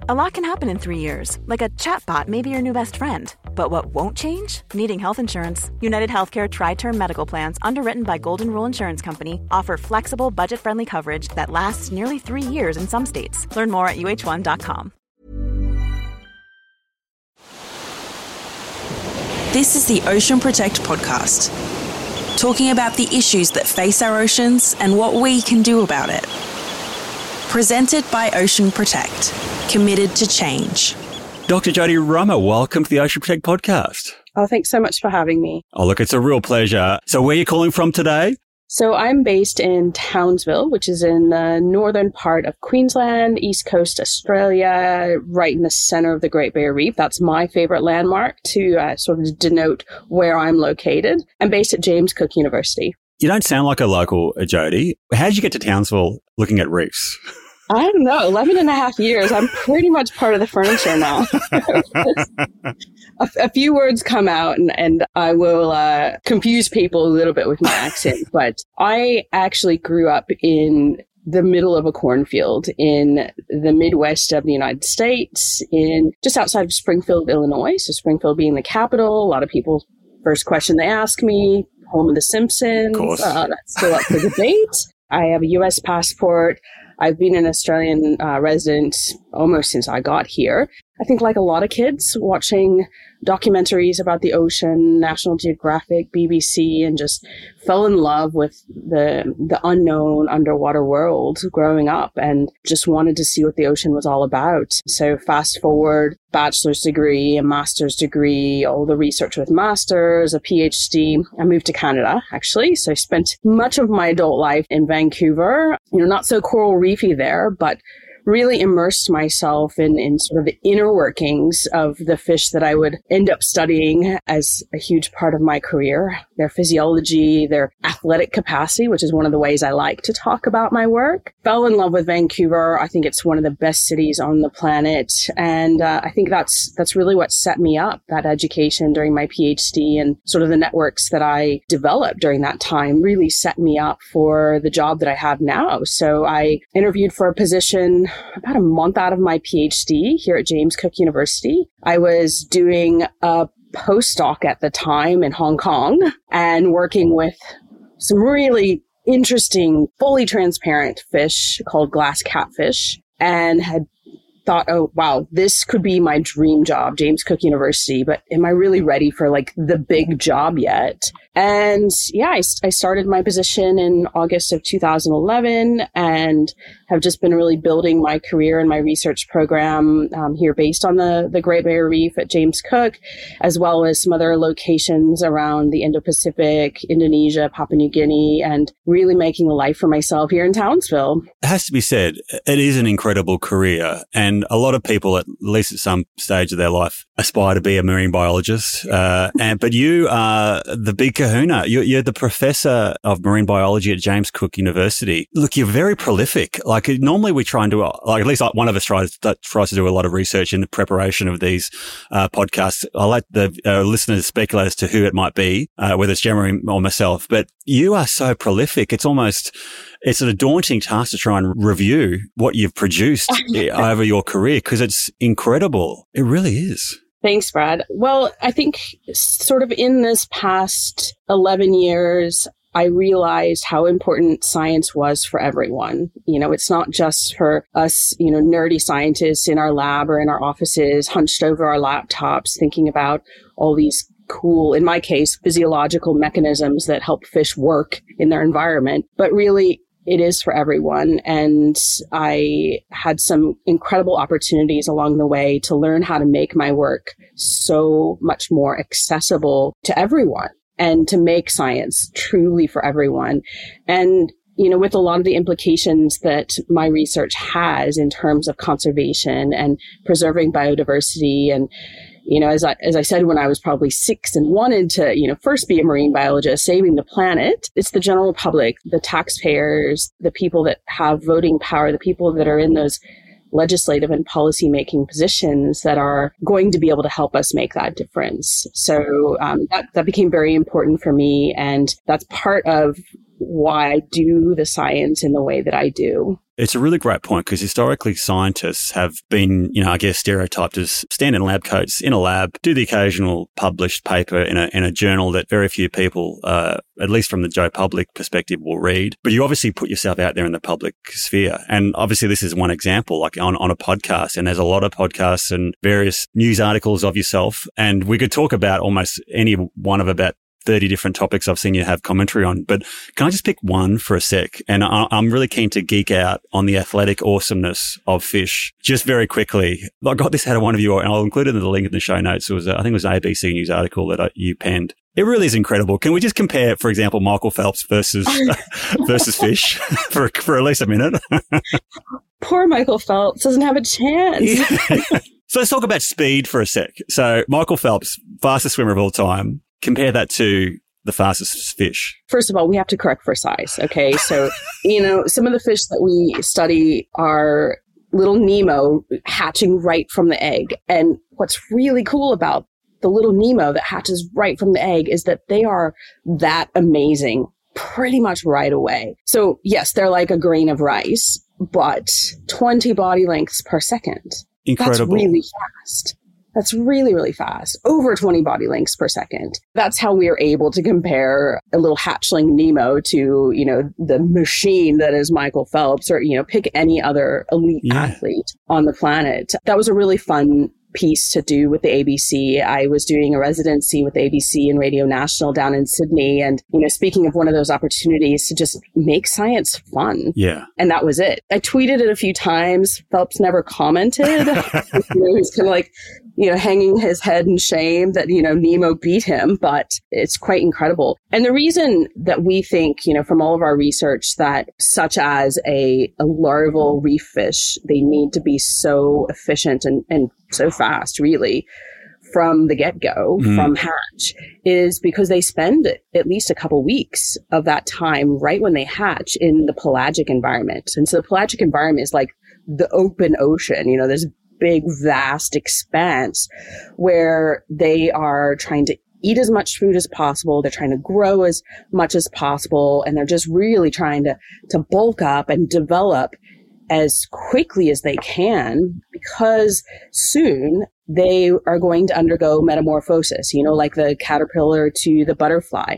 A lot can happen in three years, like a chatbot may be your new best friend. But what won't change? Needing health insurance. United Healthcare Tri Term Medical Plans, underwritten by Golden Rule Insurance Company, offer flexible, budget friendly coverage that lasts nearly three years in some states. Learn more at uh1.com. This is the Ocean Protect podcast, talking about the issues that face our oceans and what we can do about it. Presented by Ocean Protect, committed to change. Dr. Jodie Rummer, welcome to the Ocean Protect podcast. Oh, thanks so much for having me. Oh, look, it's a real pleasure. So, where are you calling from today? So, I'm based in Townsville, which is in the northern part of Queensland, East Coast Australia, right in the center of the Great Barrier Reef. That's my favorite landmark to uh, sort of denote where I'm located. I'm based at James Cook University. You don't sound like a local, Jodie. How did you get to Townsville looking at reefs? I don't know, 11 and a half years. I'm pretty much part of the furniture now. a, a, few words come out and, and I will uh, confuse people a little bit with my accent, but I actually grew up in the middle of a cornfield in the Midwest of the United States, in just outside of Springfield, Illinois. So Springfield being the capital. A lot of people, first question they ask me, home of the Simpsons. Of uh, that's still up for debate. I have a U.S. passport. I've been an Australian uh, resident almost since I got here. I think, like a lot of kids, watching documentaries about the ocean, National Geographic, BBC, and just fell in love with the the unknown underwater world growing up, and just wanted to see what the ocean was all about. So fast forward, bachelor's degree, a master's degree, all the research with masters, a PhD. I moved to Canada actually, so I spent much of my adult life in Vancouver. You know, not so coral reefy there, but really immersed myself in, in sort of the inner workings of the fish that I would end up studying as a huge part of my career, their physiology, their athletic capacity, which is one of the ways I like to talk about my work. Fell in love with Vancouver. I think it's one of the best cities on the planet. And uh, I think that's, that's really what set me up, that education during my PhD and sort of the networks that I developed during that time really set me up for the job that I have now. So I interviewed for a position about a month out of my PhD here at James Cook University. I was doing a postdoc at the time in Hong Kong and working with some really interesting, fully transparent fish called glass catfish and had thought, oh, wow, this could be my dream job, James Cook University, but am I really ready for like the big job yet? And yeah, I, I started my position in August of 2011 and have just been really building my career and my research program um, here based on the, the Great Barrier Reef at James Cook, as well as some other locations around the Indo-Pacific, Indonesia, Papua New Guinea, and really making a life for myself here in Townsville. It has to be said, it is an incredible career. And a lot of people, at least at some stage of their life, aspire to be a marine biologist. Uh, and, but you are the big kahuna. You're, you're, the professor of marine biology at James Cook University. Look, you're very prolific. Like normally we try and do, like at least one of us tries, tries to do a lot of research in the preparation of these uh, podcasts. I let the uh, listeners speculate as to who it might be, uh, whether it's Jeremy or myself. But you are so prolific. It's almost, it's a daunting task to try and review what you've produced over your career because it's incredible. It really is. Thanks, Brad. Well, I think sort of in this past 11 years, I realized how important science was for everyone. You know, it's not just for us, you know, nerdy scientists in our lab or in our offices, hunched over our laptops, thinking about all these cool, in my case, physiological mechanisms that help fish work in their environment. But really, it is for everyone. And I had some incredible opportunities along the way to learn how to make my work so much more accessible to everyone and to make science truly for everyone. And you know, with a lot of the implications that my research has in terms of conservation and preserving biodiversity and you know, as I, as I said when I was probably six and wanted to, you know, first be a marine biologist, saving the planet, it's the general public, the taxpayers, the people that have voting power, the people that are in those legislative and policy making positions that are going to be able to help us make that difference. So um, that, that became very important for me. And that's part of why I do the science in the way that I do. It's a really great point because historically scientists have been, you know, I guess stereotyped as stand in lab coats in a lab, do the occasional published paper in a, in a journal that very few people, uh, at least from the Joe public perspective, will read. But you obviously put yourself out there in the public sphere. And obviously this is one example, like on, on a podcast. And there's a lot of podcasts and various news articles of yourself. And we could talk about almost any one of about 30 different topics I've seen you have commentary on, but can I just pick one for a sec? And I, am really keen to geek out on the athletic awesomeness of fish. Just very quickly, I got this out of one of you, and I'll include it in the link in the show notes. It was, uh, I think it was an ABC News article that uh, you penned. It really is incredible. Can we just compare, for example, Michael Phelps versus versus fish for for at least a minute? Poor Michael Phelps doesn't have a chance. Yeah. So let's talk about speed for a sec. So Michael Phelps, fastest swimmer of all time, compare that to the fastest fish? First of all, we have to correct for size. Okay. So, you know, some of the fish that we study are little Nemo hatching right from the egg. And what's really cool about the little Nemo that hatches right from the egg is that they are that amazing pretty much right away. So, yes, they're like a grain of rice, but 20 body lengths per second. Incredible. That's really fast. That's really, really fast. Over 20 body lengths per second. That's how we are able to compare a little hatchling Nemo to, you know, the machine that is Michael Phelps or, you know, pick any other elite yeah. athlete on the planet. That was a really fun piece to do with the ABC. I was doing a residency with ABC and Radio National down in Sydney. And, you know, speaking of one of those opportunities to just make science fun. Yeah. And that was it. I tweeted it a few times. Phelps never commented. you know, he's kind of like, you know, hanging his head in shame that, you know, Nemo beat him, but it's quite incredible. And the reason that we think, you know, from all of our research that such as a, a larval reef fish, they need to be so efficient and, and so fast, really, from the get go, mm. from hatch, is because they spend at least a couple weeks of that time right when they hatch in the pelagic environment. And so the pelagic environment is like the open ocean, you know, there's big, vast expanse where they are trying to eat as much food as possible. They're trying to grow as much as possible. And they're just really trying to, to bulk up and develop as quickly as they can because soon they are going to undergo metamorphosis, you know, like the caterpillar to the butterfly.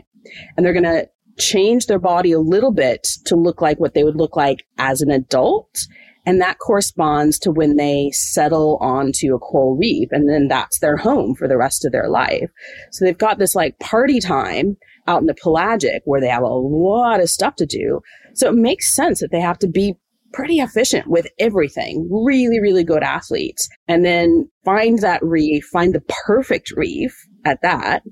And they're going to change their body a little bit to look like what they would look like as an adult. And that corresponds to when they settle onto a coral reef. And then that's their home for the rest of their life. So they've got this like party time out in the pelagic where they have a lot of stuff to do. So it makes sense that they have to be pretty efficient with everything, really, really good athletes. And then find that reef, find the perfect reef at that.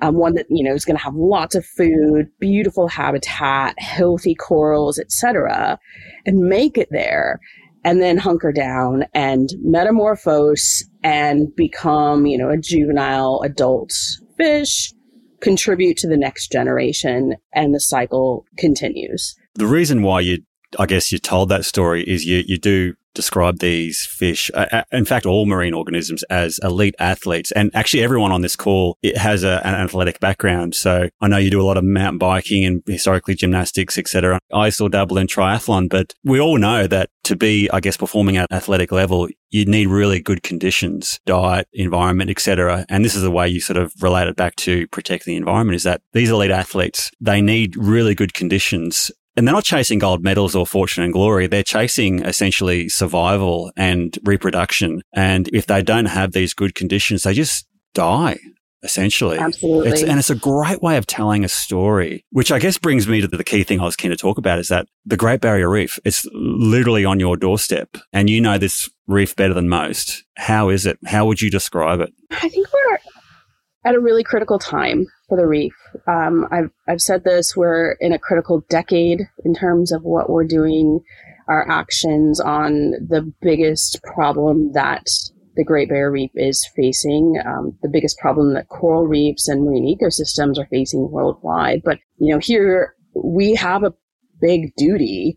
Um, one that you know is going to have lots of food, beautiful habitat, healthy corals, etc., and make it there, and then hunker down and metamorphose and become you know a juvenile adult fish, contribute to the next generation, and the cycle continues. The reason why you I guess you told that story is you, you do describe these fish, uh, in fact, all marine organisms as elite athletes. And actually everyone on this call it has a, an athletic background. So I know you do a lot of mountain biking and historically gymnastics, etc. I still dabble in triathlon, but we all know that to be, I guess, performing at athletic level, you need really good conditions, diet, environment, etc. And this is the way you sort of relate it back to protect the environment is that these elite athletes, they need really good conditions and they're not chasing gold medals or fortune and glory. They're chasing essentially survival and reproduction. And if they don't have these good conditions, they just die essentially. Absolutely. It's, and it's a great way of telling a story, which I guess brings me to the key thing I was keen to talk about is that the Great Barrier Reef, it's literally on your doorstep and you know this reef better than most. How is it? How would you describe it? I think we're at a really critical time for the reef. Um, I've, I've said this, we're in a critical decade in terms of what we're doing, our actions on the biggest problem that the Great Barrier Reef is facing, um, the biggest problem that coral reefs and marine ecosystems are facing worldwide. But, you know, here we have a big duty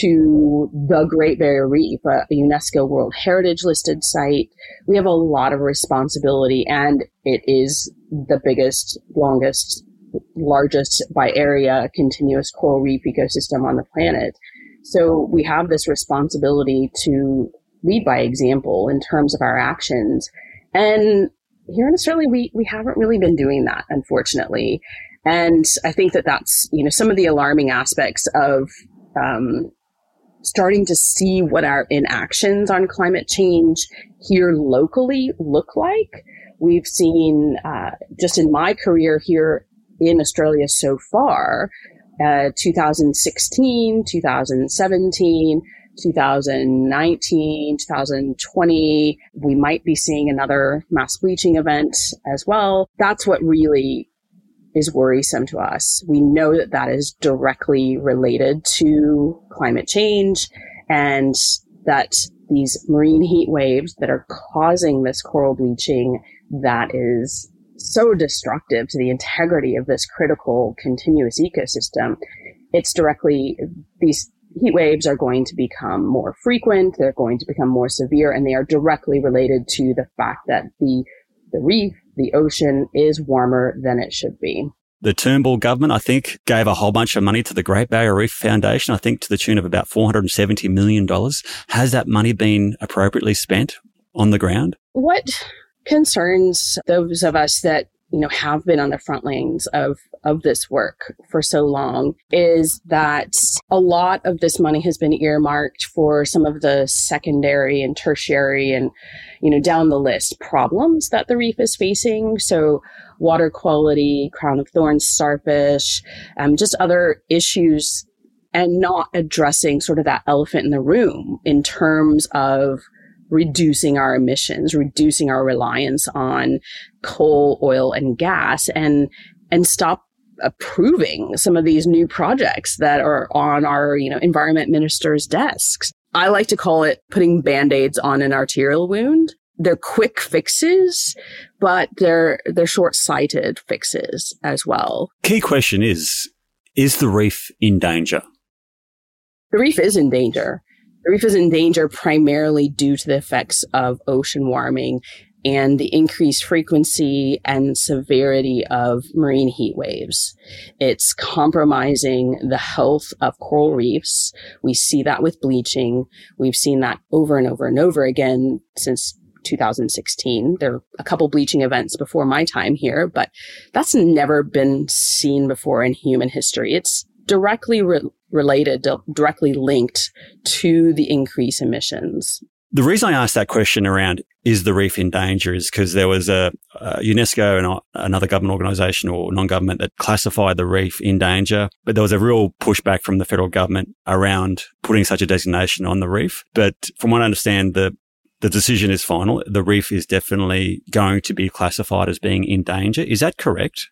to the Great Barrier Reef, a UNESCO World Heritage listed site. We have a lot of responsibility and it is the biggest, longest, largest by area continuous coral reef ecosystem on the planet. So we have this responsibility to lead by example in terms of our actions. And here in Australia, we, we haven't really been doing that, unfortunately. And I think that that's, you know, some of the alarming aspects of um, starting to see what our inactions on climate change here locally look like. We've seen, uh, just in my career here in Australia so far, uh, 2016, 2017, 2019, 2020, we might be seeing another mass bleaching event as well. That's what really is worrisome to us. We know that that is directly related to climate change and that these marine heat waves that are causing this coral bleaching that is so destructive to the integrity of this critical continuous ecosystem. It's directly, these heat waves are going to become more frequent. They're going to become more severe and they are directly related to the fact that the, the reef the ocean is warmer than it should be. The Turnbull government, I think, gave a whole bunch of money to the Great Barrier Reef Foundation, I think to the tune of about $470 million. Has that money been appropriately spent on the ground? What concerns those of us that you know have been on the front lines of of this work for so long is that a lot of this money has been earmarked for some of the secondary and tertiary and you know down the list problems that the reef is facing. So water quality crown of thorns starfish um, just other issues and not addressing sort of that elephant in the room in terms of reducing our emissions, reducing our reliance on coal, oil, and gas, and and stop approving some of these new projects that are on our you know environment minister's desks. I like to call it putting band-aids on an arterial wound. They're quick fixes, but they're they're short-sighted fixes as well. Key question is is the reef in danger? The reef is in danger. The reef is in danger primarily due to the effects of ocean warming and the increased frequency and severity of marine heat waves. It's compromising the health of coral reefs. We see that with bleaching. We've seen that over and over and over again since 2016. There are a couple bleaching events before my time here, but that's never been seen before in human history. It's directly re- related, directly linked to the increase emissions. The reason I asked that question around is the reef in danger is because there was a, a, UNESCO and another government organisation or non-government that classified the reef in danger, but there was a real pushback from the federal government around putting such a designation on the reef. But from what I understand, the the decision is final. The reef is definitely going to be classified as being in danger. Is that correct?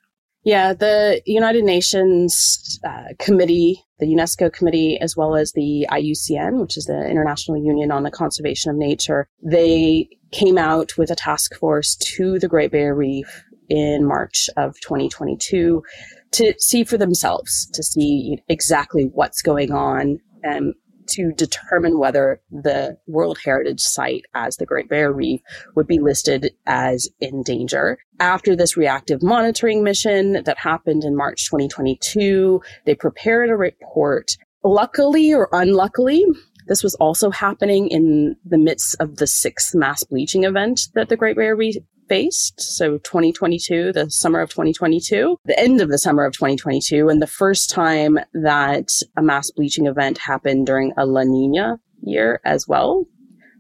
Yeah, the United Nations uh, committee, the UNESCO committee, as well as the IUCN, which is the International Union on the Conservation of Nature, they came out with a task force to the Great Barrier Reef in March of 2022 to see for themselves, to see exactly what's going on and to determine whether the World Heritage Site as the Great Barrier Reef would be listed as in danger. After this reactive monitoring mission that happened in March 2022, they prepared a report. Luckily or unluckily, this was also happening in the midst of the sixth mass bleaching event that the Great Barrier Reef faced. So 2022, the summer of 2022, the end of the summer of 2022, and the first time that a mass bleaching event happened during a La Nina year as well,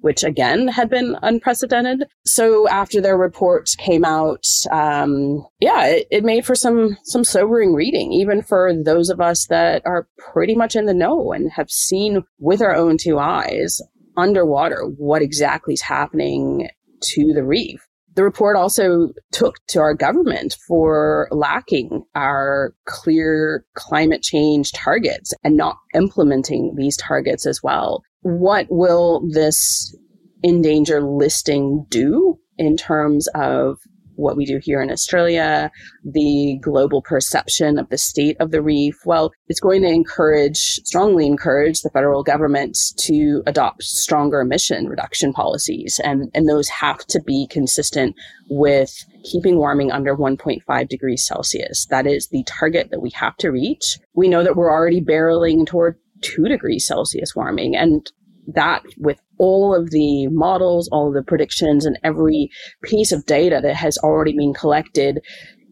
which again had been unprecedented. So after their report came out, um, yeah, it, it, made for some some sobering reading, even for those of us that are pretty much in the know and have seen with our own two eyes underwater what exactly is happening to the reef The report also took to our government for lacking our clear climate change targets and not implementing these targets as well. What will this in danger listing do in terms of what we do here in Australia, the global perception of the state of the reef. Well, it's going to encourage, strongly encourage the federal government to adopt stronger emission reduction policies. And, and those have to be consistent with keeping warming under 1.5 degrees Celsius. That is the target that we have to reach. We know that we're already barreling toward two degrees Celsius warming. And that with all of the models, all of the predictions, and every piece of data that has already been collected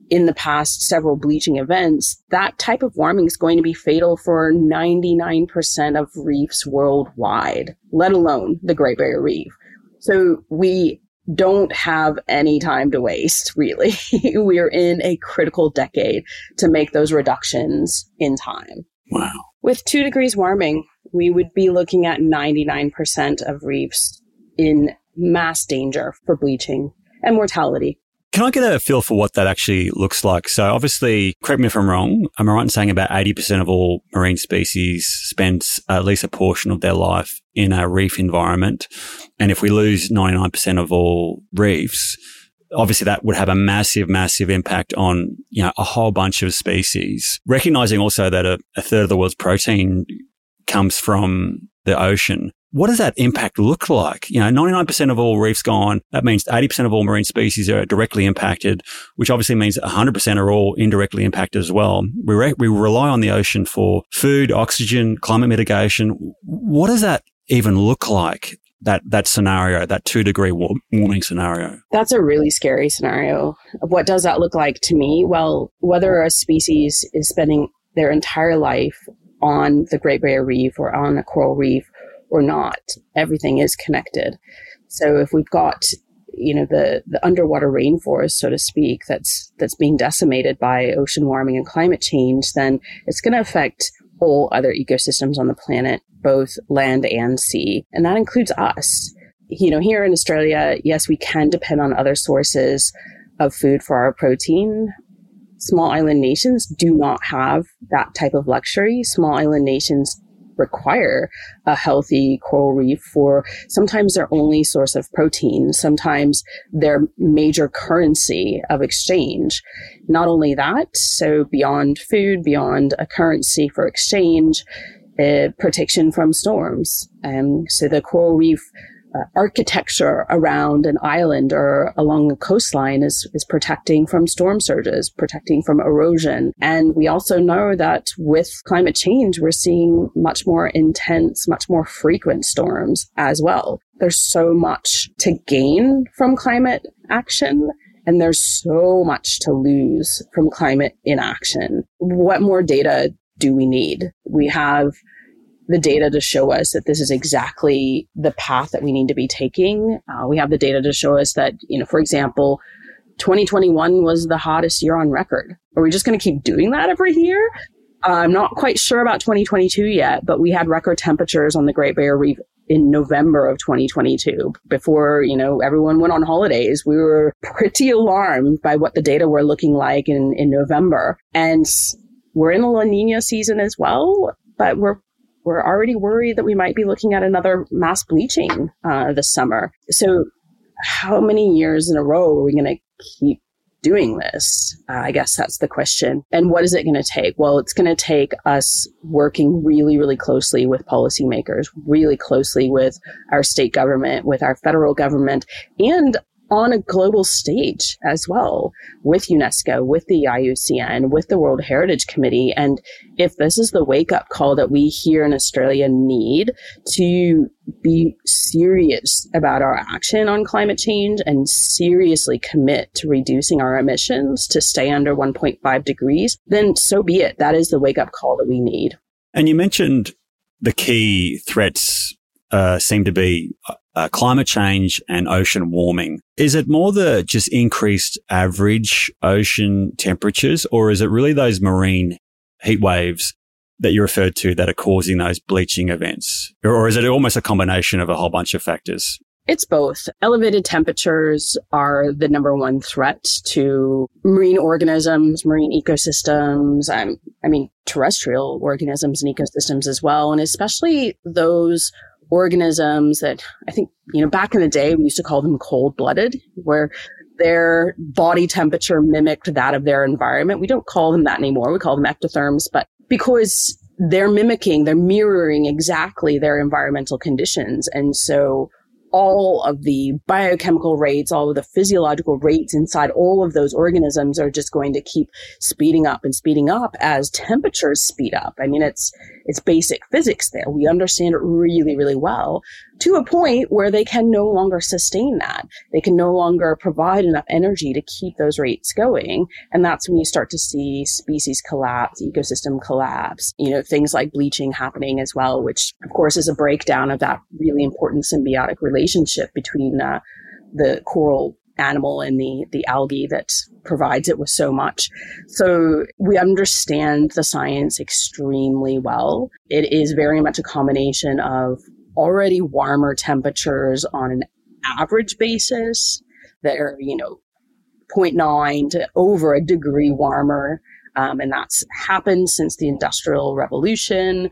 in the past several bleaching events, that type of warming is going to be fatal for 99% of reefs worldwide, let alone the Great Barrier Reef. So we don't have any time to waste, really. We're in a critical decade to make those reductions in time. Wow. With two degrees warming, we would be looking at 99% of reefs in mass danger for bleaching and mortality. Can I get a feel for what that actually looks like? So obviously, correct me if I'm wrong, am I right in saying about 80% of all marine species spend at least a portion of their life in a reef environment? And if we lose 99% of all reefs, obviously that would have a massive, massive impact on, you know, a whole bunch of species. Recognizing also that a, a third of the world's protein comes from the ocean. What does that impact look like? You know, 99% of all reefs gone. That means 80% of all marine species are directly impacted, which obviously means 100% are all indirectly impacted as well. We, re- we rely on the ocean for food, oxygen, climate mitigation. What does that even look like? That, that scenario, that two degree warming scenario? That's a really scary scenario. What does that look like to me? Well, whether a species is spending their entire life on the Great Barrier Reef or on a coral reef or not. Everything is connected. So if we've got you know the the underwater rainforest so to speak that's that's being decimated by ocean warming and climate change then it's going to affect all other ecosystems on the planet both land and sea and that includes us you know here in australia yes we can depend on other sources of food for our protein small island nations do not have that type of luxury. Small island nations require a healthy coral reef for sometimes their only source of protein, sometimes their major currency of exchange. Not only that, so beyond food, beyond a currency for exchange, uh, protection from storms. Um, so the coral reef uh, architecture around an island or along a coastline is, is protecting from storm surges, protecting from erosion. And we also know that with climate change, we're seeing much more intense, much more frequent storms as well. There's so much to gain from climate action. And there's so much to lose from climate inaction. What more data do we need? We have the data to show us that this is exactly the path that we need to be taking. Uh, we have the data to show us that, you know, for example, 2021 was the hottest year on record. Are we just going to keep doing that every year? Uh, I'm not quite sure about 2022 yet, but we had record temperatures on the Great Barrier Reef in November of 2022 before, you know, everyone went on holidays. We were pretty alarmed by what the data were looking like in, in November. And we're in a La Nina season as well, but we're we're already worried that we might be looking at another mass bleaching uh, this summer. So, how many years in a row are we going to keep doing this? Uh, I guess that's the question. And what is it going to take? Well, it's going to take us working really, really closely with policymakers, really closely with our state government, with our federal government, and on a global stage as well with UNESCO, with the IUCN, with the World Heritage Committee. And if this is the wake up call that we here in Australia need to be serious about our action on climate change and seriously commit to reducing our emissions to stay under 1.5 degrees, then so be it. That is the wake up call that we need. And you mentioned the key threats uh, seem to be uh, climate change and ocean warming. Is it more the just increased average ocean temperatures, or is it really those marine heat waves that you referred to that are causing those bleaching events? Or, or is it almost a combination of a whole bunch of factors? It's both. Elevated temperatures are the number one threat to marine organisms, marine ecosystems, um, I mean, terrestrial organisms and ecosystems as well. And especially those organisms that I think, you know, back in the day, we used to call them cold blooded, where their body temperature mimicked that of their environment. We don't call them that anymore. We call them ectotherms, but because they're mimicking, they're mirroring exactly their environmental conditions. And so all of the biochemical rates, all of the physiological rates inside all of those organisms are just going to keep speeding up and speeding up as temperatures speed up. I mean, it's, it's basic physics there. We understand it really, really well to a point where they can no longer sustain that. They can no longer provide enough energy to keep those rates going. And that's when you start to see species collapse, ecosystem collapse, you know, things like bleaching happening as well, which of course is a breakdown of that really important symbiotic relationship between uh, the coral animal and the the algae that provides it with so much. So we understand the science extremely well. It is very much a combination of already warmer temperatures on an average basis that are, you know, 0.9 to over a degree warmer. Um, and that's happened since the Industrial Revolution.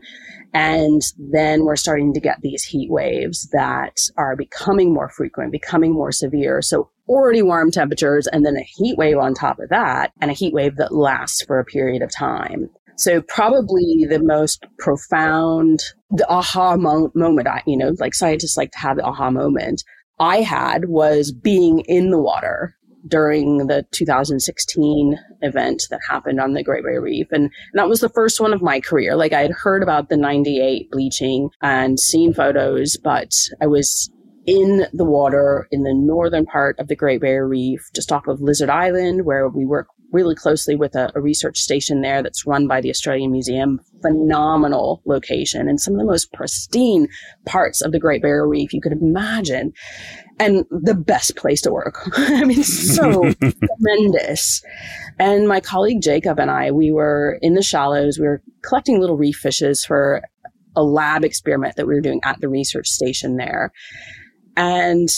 And then we're starting to get these heat waves that are becoming more frequent, becoming more severe. So already warm temperatures and then a heat wave on top of that and a heat wave that lasts for a period of time. So probably the most profound, the aha mo- moment, I, you know, like scientists like to have the aha moment I had was being in the water during the 2016 event that happened on the Great Barrier Reef. And, and, that was the first one of my career. Like I had heard about the 98 bleaching and seen photos, but I was in the water in the northern part of the Great Barrier Reef, just off of Lizard Island, where we work really closely with a, a, research station there that's run by the Australian Museum. Phenomenal location and some of the most pristine parts of the Great Barrier Reef you could imagine. And the best place to work. I mean, so tremendous. And my colleague Jacob and I, we were in the shallows. We were collecting little reef fishes for a lab experiment that we were doing at the research station there. And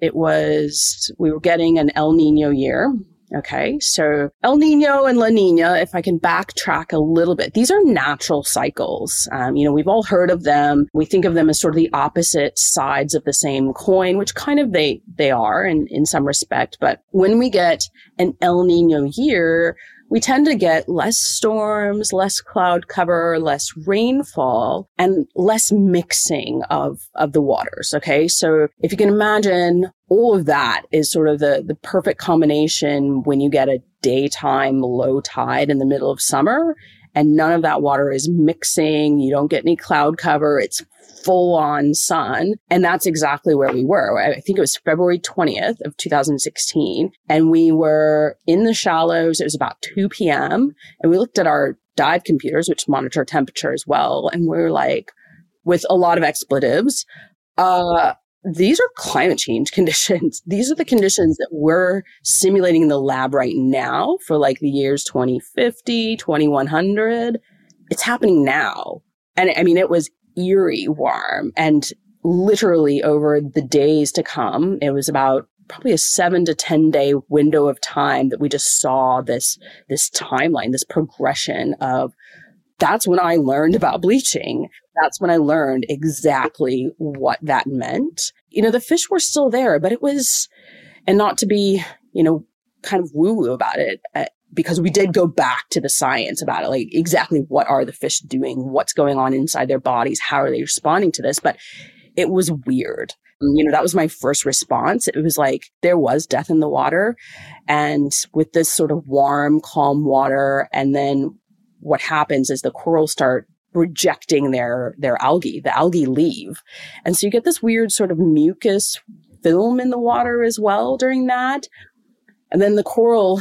it was, we were getting an El Nino year Okay. So El Nino and La Nina, if I can backtrack a little bit, these are natural cycles. Um, you know, we've all heard of them. We think of them as sort of the opposite sides of the same coin, which kind of they, they are in, in some respect. But when we get an El Nino year, we tend to get less storms, less cloud cover, less rainfall, and less mixing of, of the waters. Okay. So if you can imagine all of that is sort of the, the perfect combination when you get a daytime low tide in the middle of summer and none of that water is mixing. You don't get any cloud cover. It's full on sun. And that's exactly where we were. I think it was February 20th of 2016. And we were in the shallows. It was about 2 p.m. And we looked at our dive computers, which monitor temperature as well. And we are like, with a lot of expletives, uh, these are climate change conditions. These are the conditions that we're simulating in the lab right now for like the years 2050, 2100. It's happening now. And I mean, it was eerie warm and literally over the days to come, it was about probably a seven to 10 day window of time that we just saw this, this timeline, this progression of that's when I learned about bleaching. That's when I learned exactly what that meant. You know, the fish were still there, but it was, and not to be, you know, kind of woo woo about it, uh, because we did go back to the science about it, like exactly what are the fish doing? What's going on inside their bodies? How are they responding to this? But it was weird. You know, that was my first response. It was like there was death in the water. And with this sort of warm, calm water, and then what happens is the corals start rejecting their their algae. The algae leave. And so you get this weird sort of mucus film in the water as well during that. And then the coral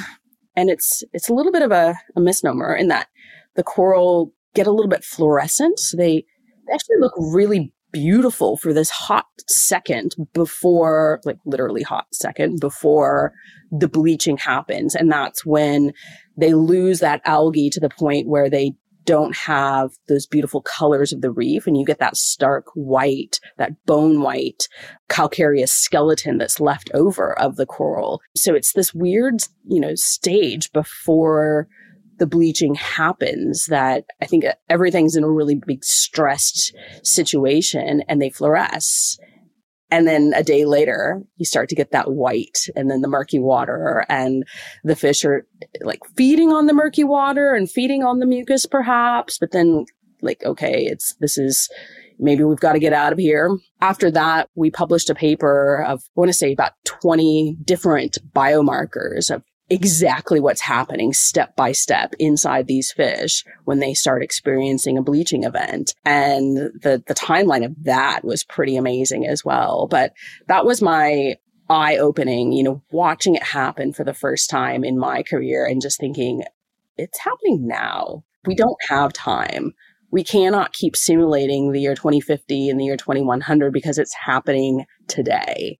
and it's it's a little bit of a, a misnomer in that the coral get a little bit fluorescent. So they, they actually look really beautiful for this hot second before, like literally hot second before the bleaching happens. And that's when they lose that algae to the point where they don't have those beautiful colors of the reef and you get that stark white, that bone white calcareous skeleton that's left over of the coral. So it's this weird, you know, stage before the bleaching happens that I think everything's in a really big stressed situation and they fluoresce. And then a day later, you start to get that white and then the murky water and the fish are like feeding on the murky water and feeding on the mucus perhaps. But then like, okay, it's, this is, maybe we've got to get out of here. After that, we published a paper of, I want to say about 20 different biomarkers of exactly what's happening step by step inside these fish when they start experiencing a bleaching event. And the, the timeline of that was pretty amazing as well. But that was my eye opening, you know, watching it happen for the first time in my career and just thinking, it's happening now. We don't have time. We cannot keep simulating the year 2050 and the year 2100 because it's happening today.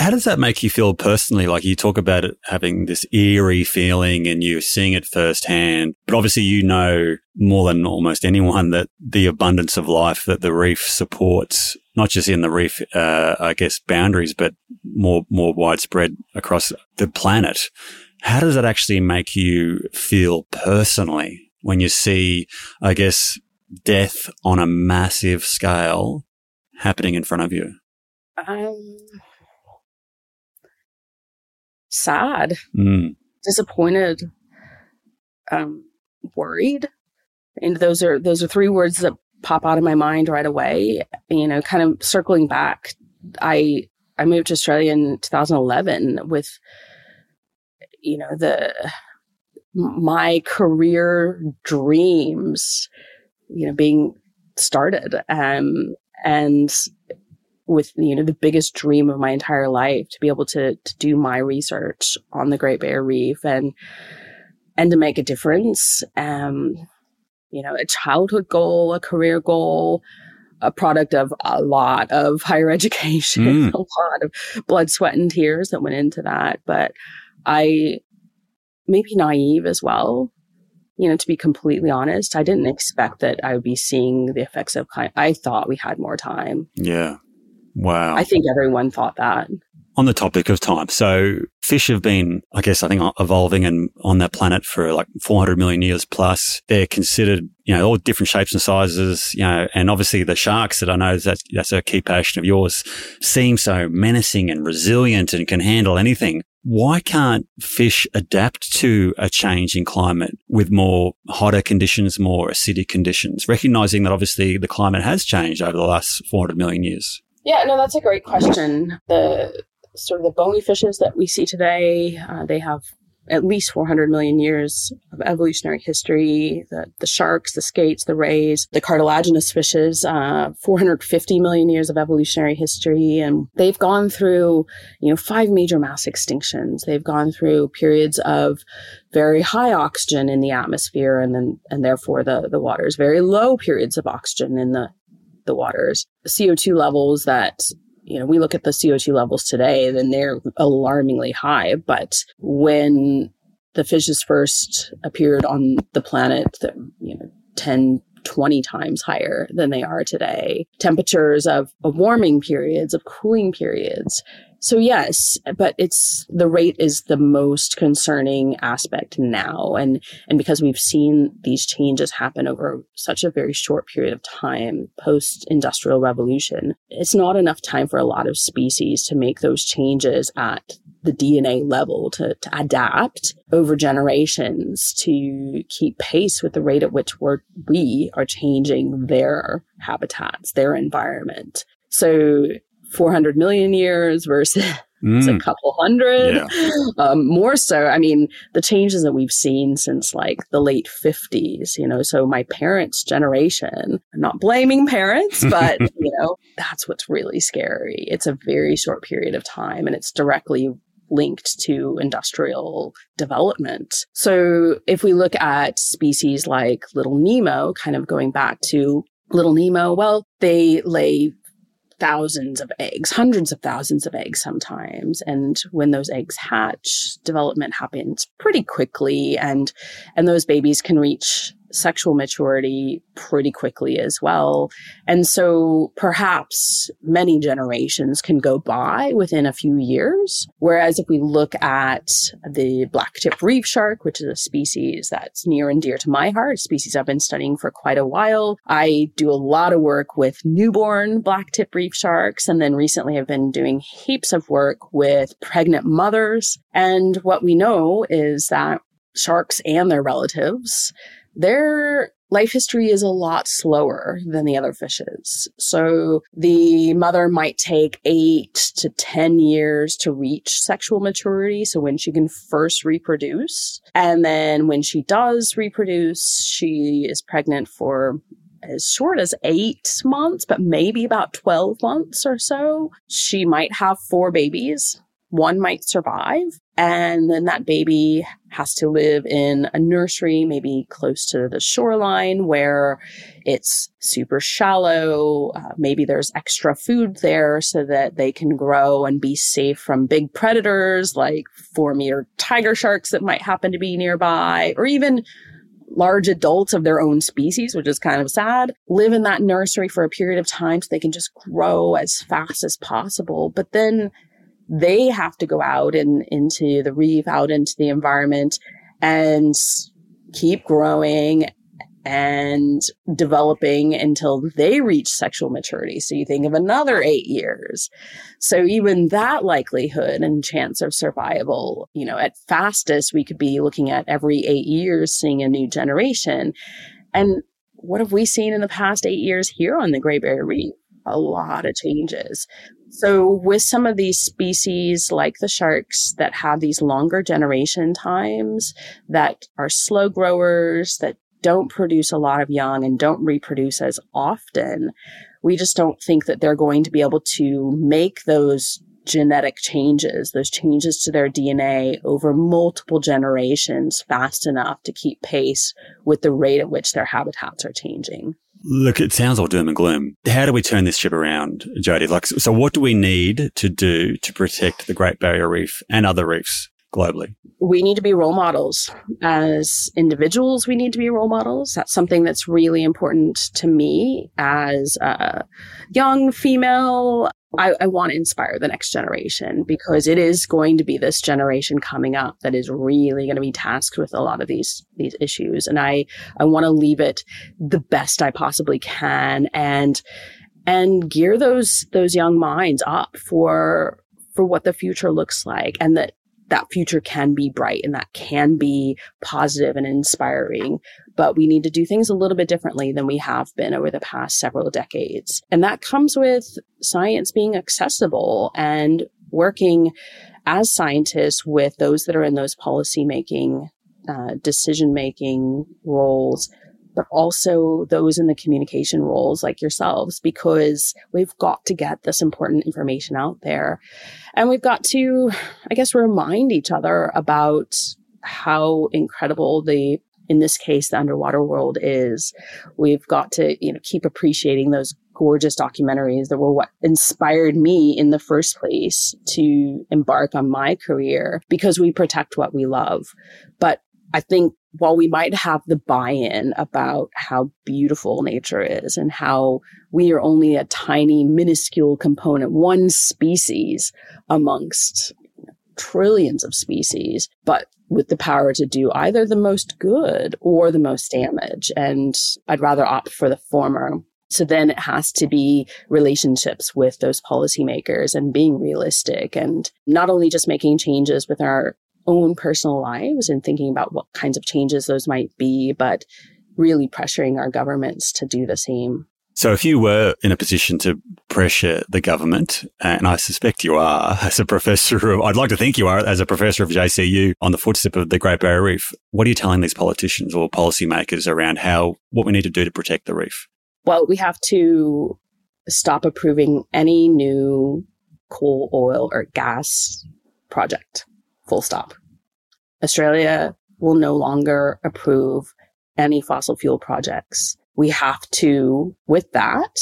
How does that make you feel personally? Like you talk about it having this eerie feeling and you're seeing it firsthand, but obviously you know more than almost anyone that the abundance of life that the reef supports, not just in the reef, uh, I guess boundaries, but more, more widespread across the planet. How does that actually make you feel personally when you see, I guess, death on a massive scale happening in front of you? Um, sad, Mm. disappointed, um, worried. And those are those are three words that pop out of my mind right away. You know, kind of circling back, I I moved to Australia in 2011 with you know the my career dreams you know being started um and with you know the biggest dream of my entire life to be able to to do my research on the Great Barrier Reef and and to make a difference um you know a childhood goal a career goal a product of a lot of higher education Mm. a lot of blood sweat and tears that went into that but i maybe naive as well you know to be completely honest i didn't expect that i would be seeing the effects of kind i thought we had more time Yeah. Wow. I think everyone thought that. on the topic of time. So fish have been, I guess, I think uh, evolving and on that planet for like 400 million years plus. They're considered, you know, all different shapes and sizes, you know, and obviously the sharks that I know that that's a key passion of yours seem so menacing and resilient and can handle anything. Why can't fish adapt to a change in climate with more hotter conditions, more acidic conditions, recognizing that obviously the climate has changed over the last 400 million years? Yeah, no, that's a great question. The sort of the bony fishes that we see today, uh, they have at least 400 million years of evolutionary history. The, the sharks, the skates, the rays, the cartilaginous fishes, uh, 450 million years of evolutionary history. And they've gone through, you know, five major mass extinctions. They've gone through periods of very high oxygen in the atmosphere and then, and therefore the, the waters, very low periods of oxygen in the, the waters. CO2 levels that you know, we look at the CO2 levels today, then they're alarmingly high. But when the fishes first appeared on the planet, you know, 10, 20 times higher than they are today. Temperatures of, of warming periods, of cooling periods, So yes, but it's the rate is the most concerning aspect now. And, and because we've seen these changes happen over such a very short period of time post industrial revolution, it's not enough time for a lot of species to make those changes at the DNA level to, to adapt over generations to keep pace with the rate at which we're, we are changing their habitats, their environment. So 400 million years versus mm. a couple hundred. Yeah. Um, more so, I mean, the changes that we've seen since like the late 50s, you know, so my parents' generation, I'm not blaming parents, but, you know, that's what's really scary. It's a very short period of time and it's directly linked to industrial development. So if we look at species like Little Nemo, kind of going back to Little Nemo, well, they lay thousands of eggs, hundreds of thousands of eggs sometimes. And when those eggs hatch, development happens pretty quickly and, and those babies can reach sexual maturity pretty quickly as well. And so perhaps many generations can go by within a few years. Whereas if we look at the black-tip reef shark, which is a species that's near and dear to my heart, a species I've been studying for quite a while, I do a lot of work with newborn black-tip reef sharks. And then recently I've been doing heaps of work with pregnant mothers. And what we know is that sharks and their relatives their life history is a lot slower than the other fishes. So the mother might take eight to 10 years to reach sexual maturity. So when she can first reproduce. And then when she does reproduce, she is pregnant for as short as eight months, but maybe about 12 months or so. She might have four babies one might survive. And then that baby has to live in a nursery, maybe close to the shoreline where it's super shallow. Uh, maybe there's extra food there so that they can grow and be safe from big predators like four meter tiger sharks that might happen to be nearby or even large adults of their own species, which is kind of sad, live in that nursery for a period of time so they can just grow as fast as possible. But then they have to go out and into the reef, out into the environment and keep growing and developing until they reach sexual maturity. So you think of another eight years. So even that likelihood and chance of survival, you know, at fastest, we could be looking at every eight years, seeing a new generation. And what have we seen in the past eight years here on the Great Barrier Reef? A lot of changes. So, with some of these species like the sharks that have these longer generation times, that are slow growers, that don't produce a lot of young and don't reproduce as often, we just don't think that they're going to be able to make those genetic changes, those changes to their DNA over multiple generations fast enough to keep pace with the rate at which their habitats are changing. Look, it sounds all doom and gloom. How do we turn this ship around, Jodie? Like, so what do we need to do to protect the Great Barrier Reef and other reefs globally? We need to be role models. As individuals, we need to be role models. That's something that's really important to me as a young female I, I want to inspire the next generation because it is going to be this generation coming up that is really going to be tasked with a lot of these these issues, and I I want to leave it the best I possibly can and and gear those those young minds up for for what the future looks like and that that future can be bright and that can be positive and inspiring. But we need to do things a little bit differently than we have been over the past several decades. And that comes with science being accessible and working as scientists with those that are in those policy making, uh, decision making roles but also those in the communication roles like yourselves, because we've got to get this important information out there. And we've got to, I guess, remind each other about how incredible the in this case the underwater world is we've got to you know keep appreciating those gorgeous documentaries that were what inspired me in the first place to embark on my career because we protect what we love but I think while we might have the buy in about how beautiful nature is and how we are only a tiny, minuscule component, one species amongst trillions of species, but with the power to do either the most good or the most damage. And I'd rather opt for the former. So then it has to be relationships with those policymakers and being realistic and not only just making changes with our own personal lives and thinking about what kinds of changes those might be, but really pressuring our governments to do the same. So, if you were in a position to pressure the government, and I suspect you are as a professor of, I'd like to think you are as a professor of JCU on the footstep of the Great Barrier Reef, what are you telling these politicians or policymakers around how, what we need to do to protect the reef? Well, we have to stop approving any new coal, oil, or gas project. Full stop. Australia will no longer approve any fossil fuel projects. We have to, with that,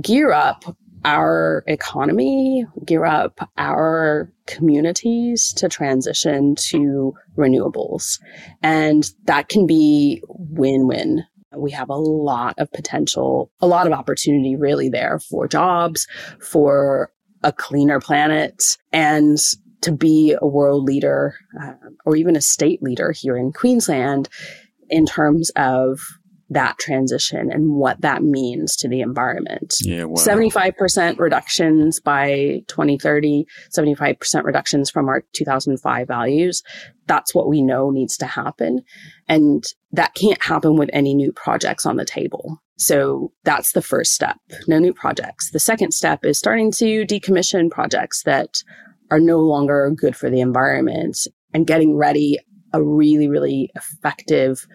gear up our economy, gear up our communities to transition to renewables. And that can be win win. We have a lot of potential, a lot of opportunity really there for jobs, for a cleaner planet, and to be a world leader uh, or even a state leader here in Queensland in terms of that transition and what that means to the environment. Yeah, wow. 75% reductions by 2030, 75% reductions from our 2005 values. That's what we know needs to happen. And that can't happen with any new projects on the table. So that's the first step. No new projects. The second step is starting to decommission projects that are no longer good for the environment and getting ready a really, really effective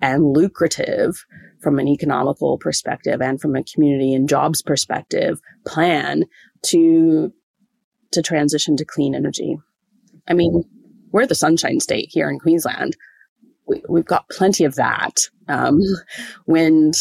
and lucrative from an economical perspective and from a community and jobs perspective plan to to transition to clean energy. I mean, we're the sunshine state here in Queensland. We, have got plenty of that. Um, wind,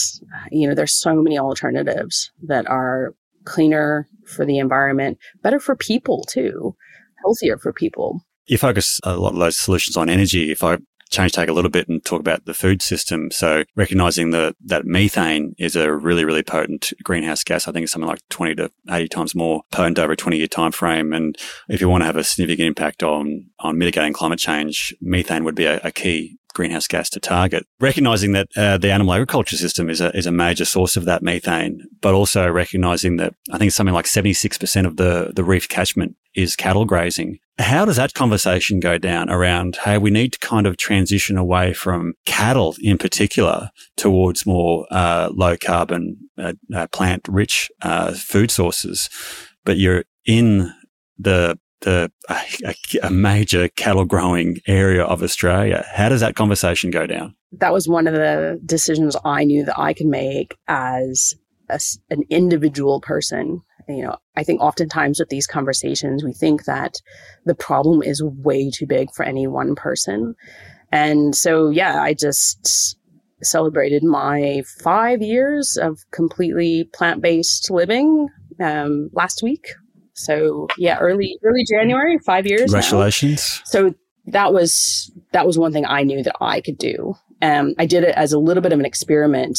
you know, there's so many alternatives that are cleaner for the environment, better for people too, healthier for people. You focus a lot of those solutions on energy. If I change take a little bit and talk about the food system. So recognizing the, that methane is a really, really potent greenhouse gas. I think it's something like 20 to 80 times more potent over a 20 year time frame. And if you want to have a significant impact on, on mitigating climate change, methane would be a, a key greenhouse gas to target. Recognizing that uh, the animal agriculture system is a, is a major source of that methane, but also recognizing that I think something like 76% of the, the reef catchment is cattle grazing. How does that conversation go down around, hey, we need to kind of transition away from cattle in particular towards more uh, low carbon, uh, uh plant rich uh, food sources, but you're in the the a, a, major cattle growing area of Australia. How does that conversation go down? That was one of the decisions I knew that I could make as a, an individual person. You know, I think oftentimes with these conversations, we think that the problem is way too big for any one person. And so, yeah, I just celebrated my five years of completely plant based living um, last week so yeah, early early January, five years. Congratulations. Now. So that was that was one thing I knew that I could do. Um, I did it as a little bit of an experiment,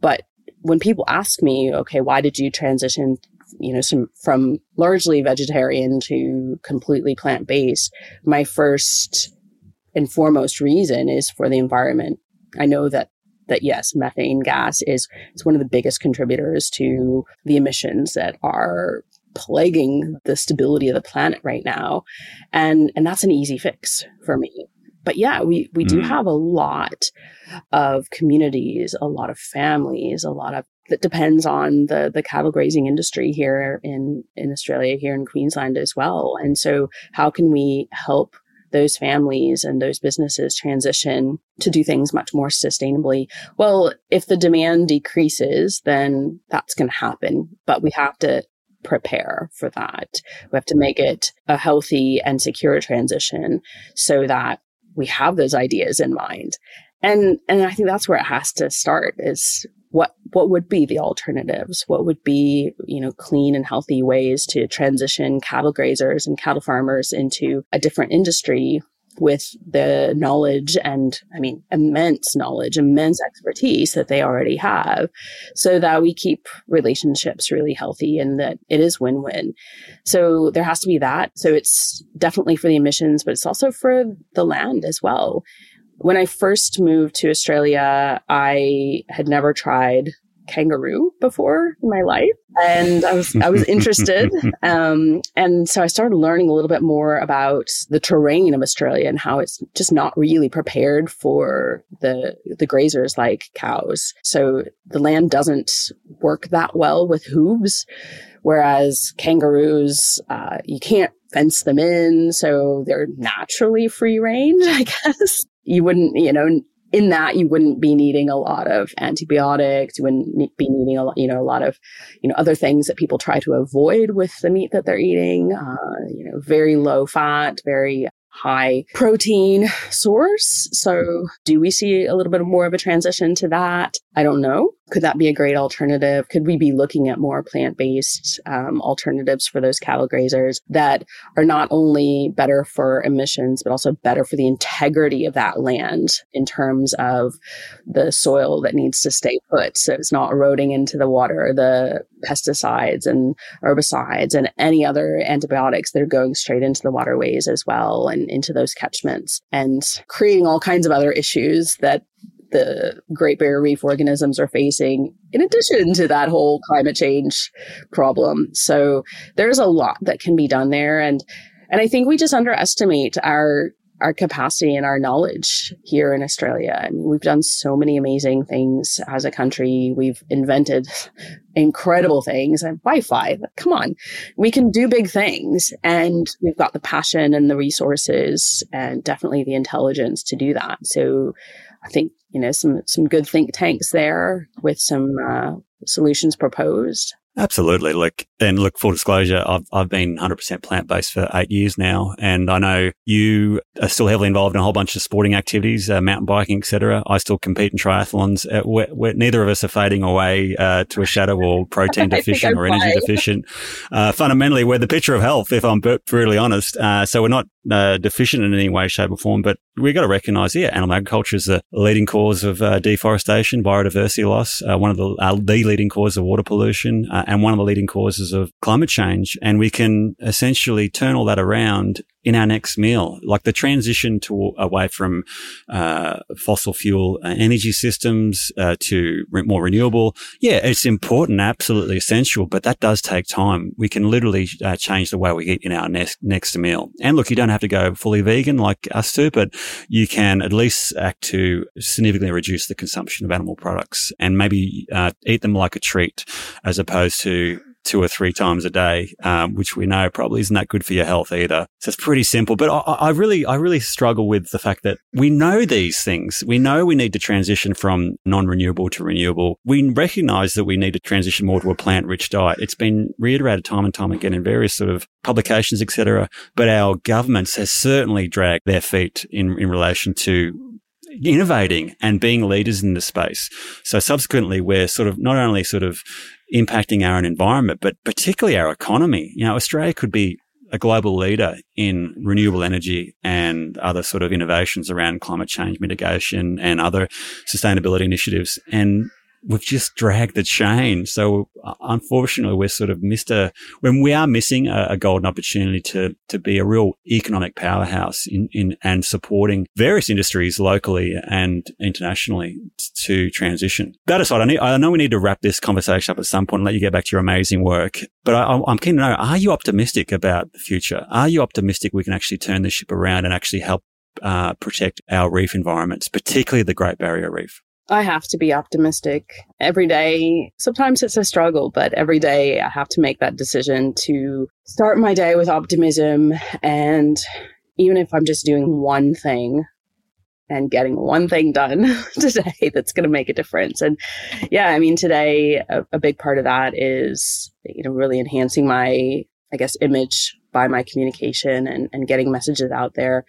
but when people ask me, okay, why did you transition, you know, some, from largely vegetarian to completely plant based? My first and foremost reason is for the environment. I know that that yes, methane gas is, it's one of the biggest contributors to the emissions that are plaguing the stability of the planet right now. And, and that's an easy fix for me. But yeah, we, we mm. do have a lot of communities, a lot of families, a lot of that depends on the the cattle grazing industry here in in Australia, here in Queensland as well. And so, how can we help those families and those businesses transition to do things much more sustainably? Well, if the demand decreases, then that's going to happen. But we have to prepare for that. We have to make it a healthy and secure transition so that we have those ideas in mind. And and I think that's where it has to start is what what would be the alternatives? What would be, you know, clean and healthy ways to transition cattle grazers and cattle farmers into a different industry with the knowledge and, I mean, immense knowledge, immense expertise that they already have so that we keep relationships really healthy and that it is win win. So there has to be that. So it's definitely for the emissions, but it's also for the land as well. When I first moved to Australia, I had never tried kangaroo before in my life and i was i was interested. Um, and so i started learning a little bit more about the terrain of australia and how it's just not really prepared for the the grazers like cows. So the land doesn't work that well with hooves whereas kangaroos uh, you can't fence them in so they're naturally free range i guess. You wouldn't you know in that you wouldn't be needing a lot of antibiotics you wouldn't be needing a lot you know a lot of you know other things that people try to avoid with the meat that they're eating uh, you know very low fat very high protein source. So do we see a little bit more of a transition to that? I don't know. Could that be a great alternative? Could we be looking at more plant based um, alternatives for those cattle grazers that are not only better for emissions, but also better for the integrity of that land in terms of the soil that needs to stay put? So it's not eroding into the water, the pesticides and herbicides and any other antibiotics that are going straight into the waterways as well and into those catchments and creating all kinds of other issues that the Great Barrier Reef organisms are facing, in addition to that whole climate change problem. So there's a lot that can be done there. And, and I think we just underestimate our our capacity and our knowledge here in Australia. I mean, we've done so many amazing things as a country. We've invented incredible things and Wi-Fi. Come on. We can do big things and we've got the passion and the resources and definitely the intelligence to do that. So I think you know some some good think tanks there with some uh, solutions proposed. Absolutely. Look, and look, full disclosure, I've, I've been 100% plant based for eight years now. And I know you are still heavily involved in a whole bunch of sporting activities, uh, mountain biking, etc. I still compete in triathlons. Uh, we're, we're, neither of us are fading away uh, to a shadow or protein deficient or energy deficient. Uh, fundamentally, we're the picture of health, if I'm brutally honest. Uh, so we're not uh, deficient in any way, shape or form, but we've got to recognize, yeah, animal agriculture is the leading cause of uh, deforestation, biodiversity loss, uh, one of the, uh, the leading cause of water pollution, and one of the leading causes of climate change. And we can essentially turn all that around in our next meal, like the transition to away from uh, fossil fuel uh, energy systems uh, to re- more renewable. Yeah, it's important, absolutely essential, but that does take time. We can literally uh, change the way we eat in our next next meal. And look, you don't have to go fully vegan like us two, but you can at least act to significantly reduce the consumption of animal products and maybe uh, eat them like a treat, as opposed to two or three times a day, um, which we know probably isn't that good for your health either. So it's pretty simple. But I, I, really, I really struggle with the fact that we know these things. We know we need to transition from non-renewable to renewable. We recognize that we need to transition more to a plant-rich diet. It's been reiterated time and time again in various sort of publications, etc. But our governments has certainly dragged their feet in, in relation to innovating and being leaders in the space. So subsequently, we're sort of not only sort of impacting our environment, but particularly our economy. You know, Australia could be a global leader in renewable energy and other sort of innovations around climate change mitigation and other sustainability initiatives. And we've just dragged the chain. So uh, unfortunately, we're sort of missed a, when we are missing a, a, golden opportunity to, to be a real economic powerhouse in, in, and supporting various industries locally and internationally to transition. That aside, I, need, I know we need to wrap this conversation up at some point and let you get back to your amazing work. But I, I'm keen to know, are you optimistic about the future? Are you optimistic we can actually turn the ship around and actually help uh, protect our reef environments, particularly the Great Barrier Reef? I have to be optimistic every day. Sometimes it's a struggle, but every day I have to make that decision to start my day with optimism. And even if I'm just doing one thing and getting one thing done today that's going to make a difference. And yeah, I mean, today, a, a big part of that is, you know, really enhancing my, I guess, image by my communication and, and getting messages out there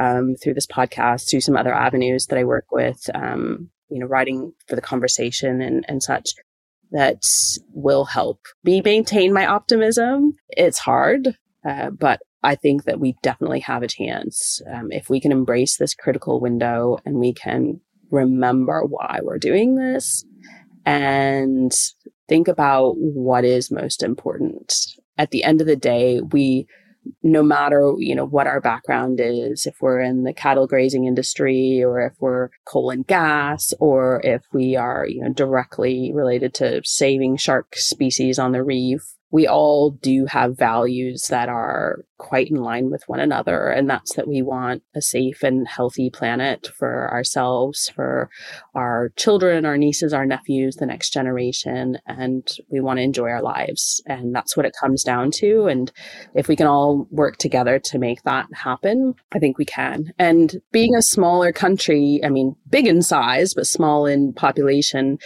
um, through this podcast, through some other avenues that I work with, um, you know, writing for the conversation and, and such that will help me maintain my optimism. It's hard, uh, but I think that we definitely have a chance um, if we can embrace this critical window and we can remember why we're doing this and think about what is most important. At the end of the day, we no matter you know what our background is if we're in the cattle grazing industry or if we're coal and gas or if we are you know directly related to saving shark species on the reef we all do have values that are quite in line with one another. And that's that we want a safe and healthy planet for ourselves, for our children, our nieces, our nephews, the next generation. And we want to enjoy our lives. And that's what it comes down to. And if we can all work together to make that happen, I think we can. And being a smaller country, I mean, big in size, but small in population,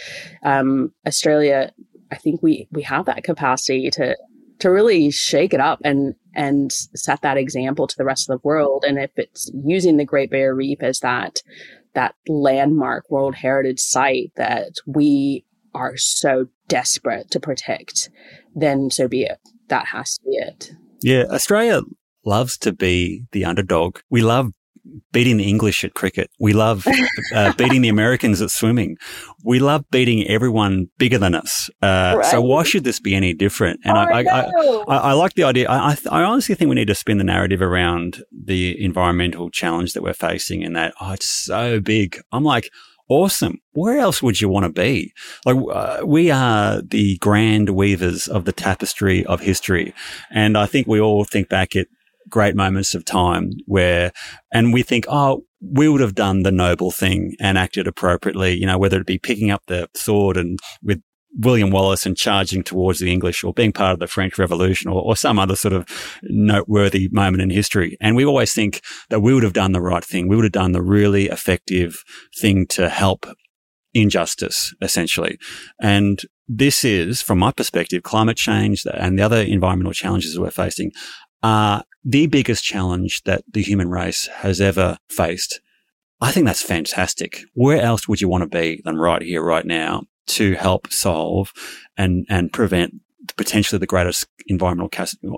um, Australia I think we we have that capacity to to really shake it up and and set that example to the rest of the world. And if it's using the Great Barrier Reef as that that landmark World Heritage site that we are so desperate to protect, then so be it. That has to be it. Yeah, Australia loves to be the underdog. We love beating the English at cricket. We love uh, beating the Americans at swimming. We love beating everyone bigger than us. Uh, right. So why should this be any different? And I, I, I, I, like the idea. I, I, honestly think we need to spin the narrative around the environmental challenge that we're facing and that, oh, it's so big. I'm like, awesome. Where else would you want to be? Like, uh, we are the grand weavers of the tapestry of history. And I think we all think back at great moments of time where, and we think, oh, we would have done the noble thing and acted appropriately, you know, whether it be picking up the sword and with William Wallace and charging towards the English or being part of the French Revolution or, or, some other sort of noteworthy moment in history. And we always think that we would have done the right thing. We would have done the really effective thing to help injustice, essentially. And this is, from my perspective, climate change and the other environmental challenges we're facing are the biggest challenge that the human race has ever faced. I think that's fantastic. Where else would you want to be than right here, right now to help solve and, and prevent potentially the greatest environmental,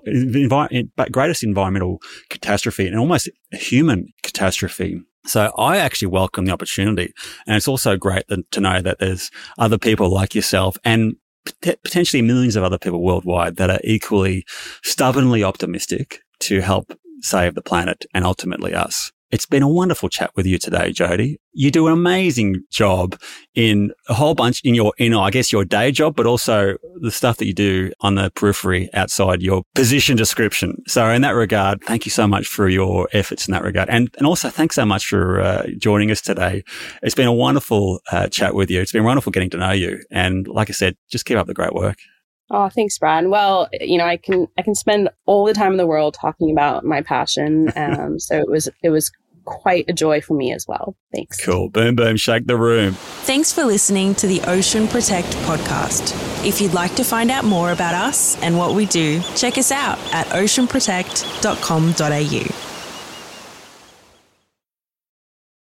envi- greatest environmental catastrophe and almost human catastrophe so I actually welcome the opportunity. And it's also great to know that there's other people like yourself and potentially millions of other people worldwide that are equally stubbornly optimistic to help save the planet and ultimately us. It's been a wonderful chat with you today, Jodie. You do an amazing job in a whole bunch in your, in, I guess, your day job, but also the stuff that you do on the periphery outside your position description. So in that regard, thank you so much for your efforts in that regard. And, and also thanks so much for uh, joining us today. It's been a wonderful uh, chat with you. It's been wonderful getting to know you. And like I said, just keep up the great work. Oh, thanks, Brad. Well, you know, I can I can spend all the time in the world talking about my passion. Um, so it was it was quite a joy for me as well. Thanks. Cool. Boom, boom, shake the room. Thanks for listening to the Ocean Protect podcast. If you'd like to find out more about us and what we do, check us out at oceanprotect.com.au.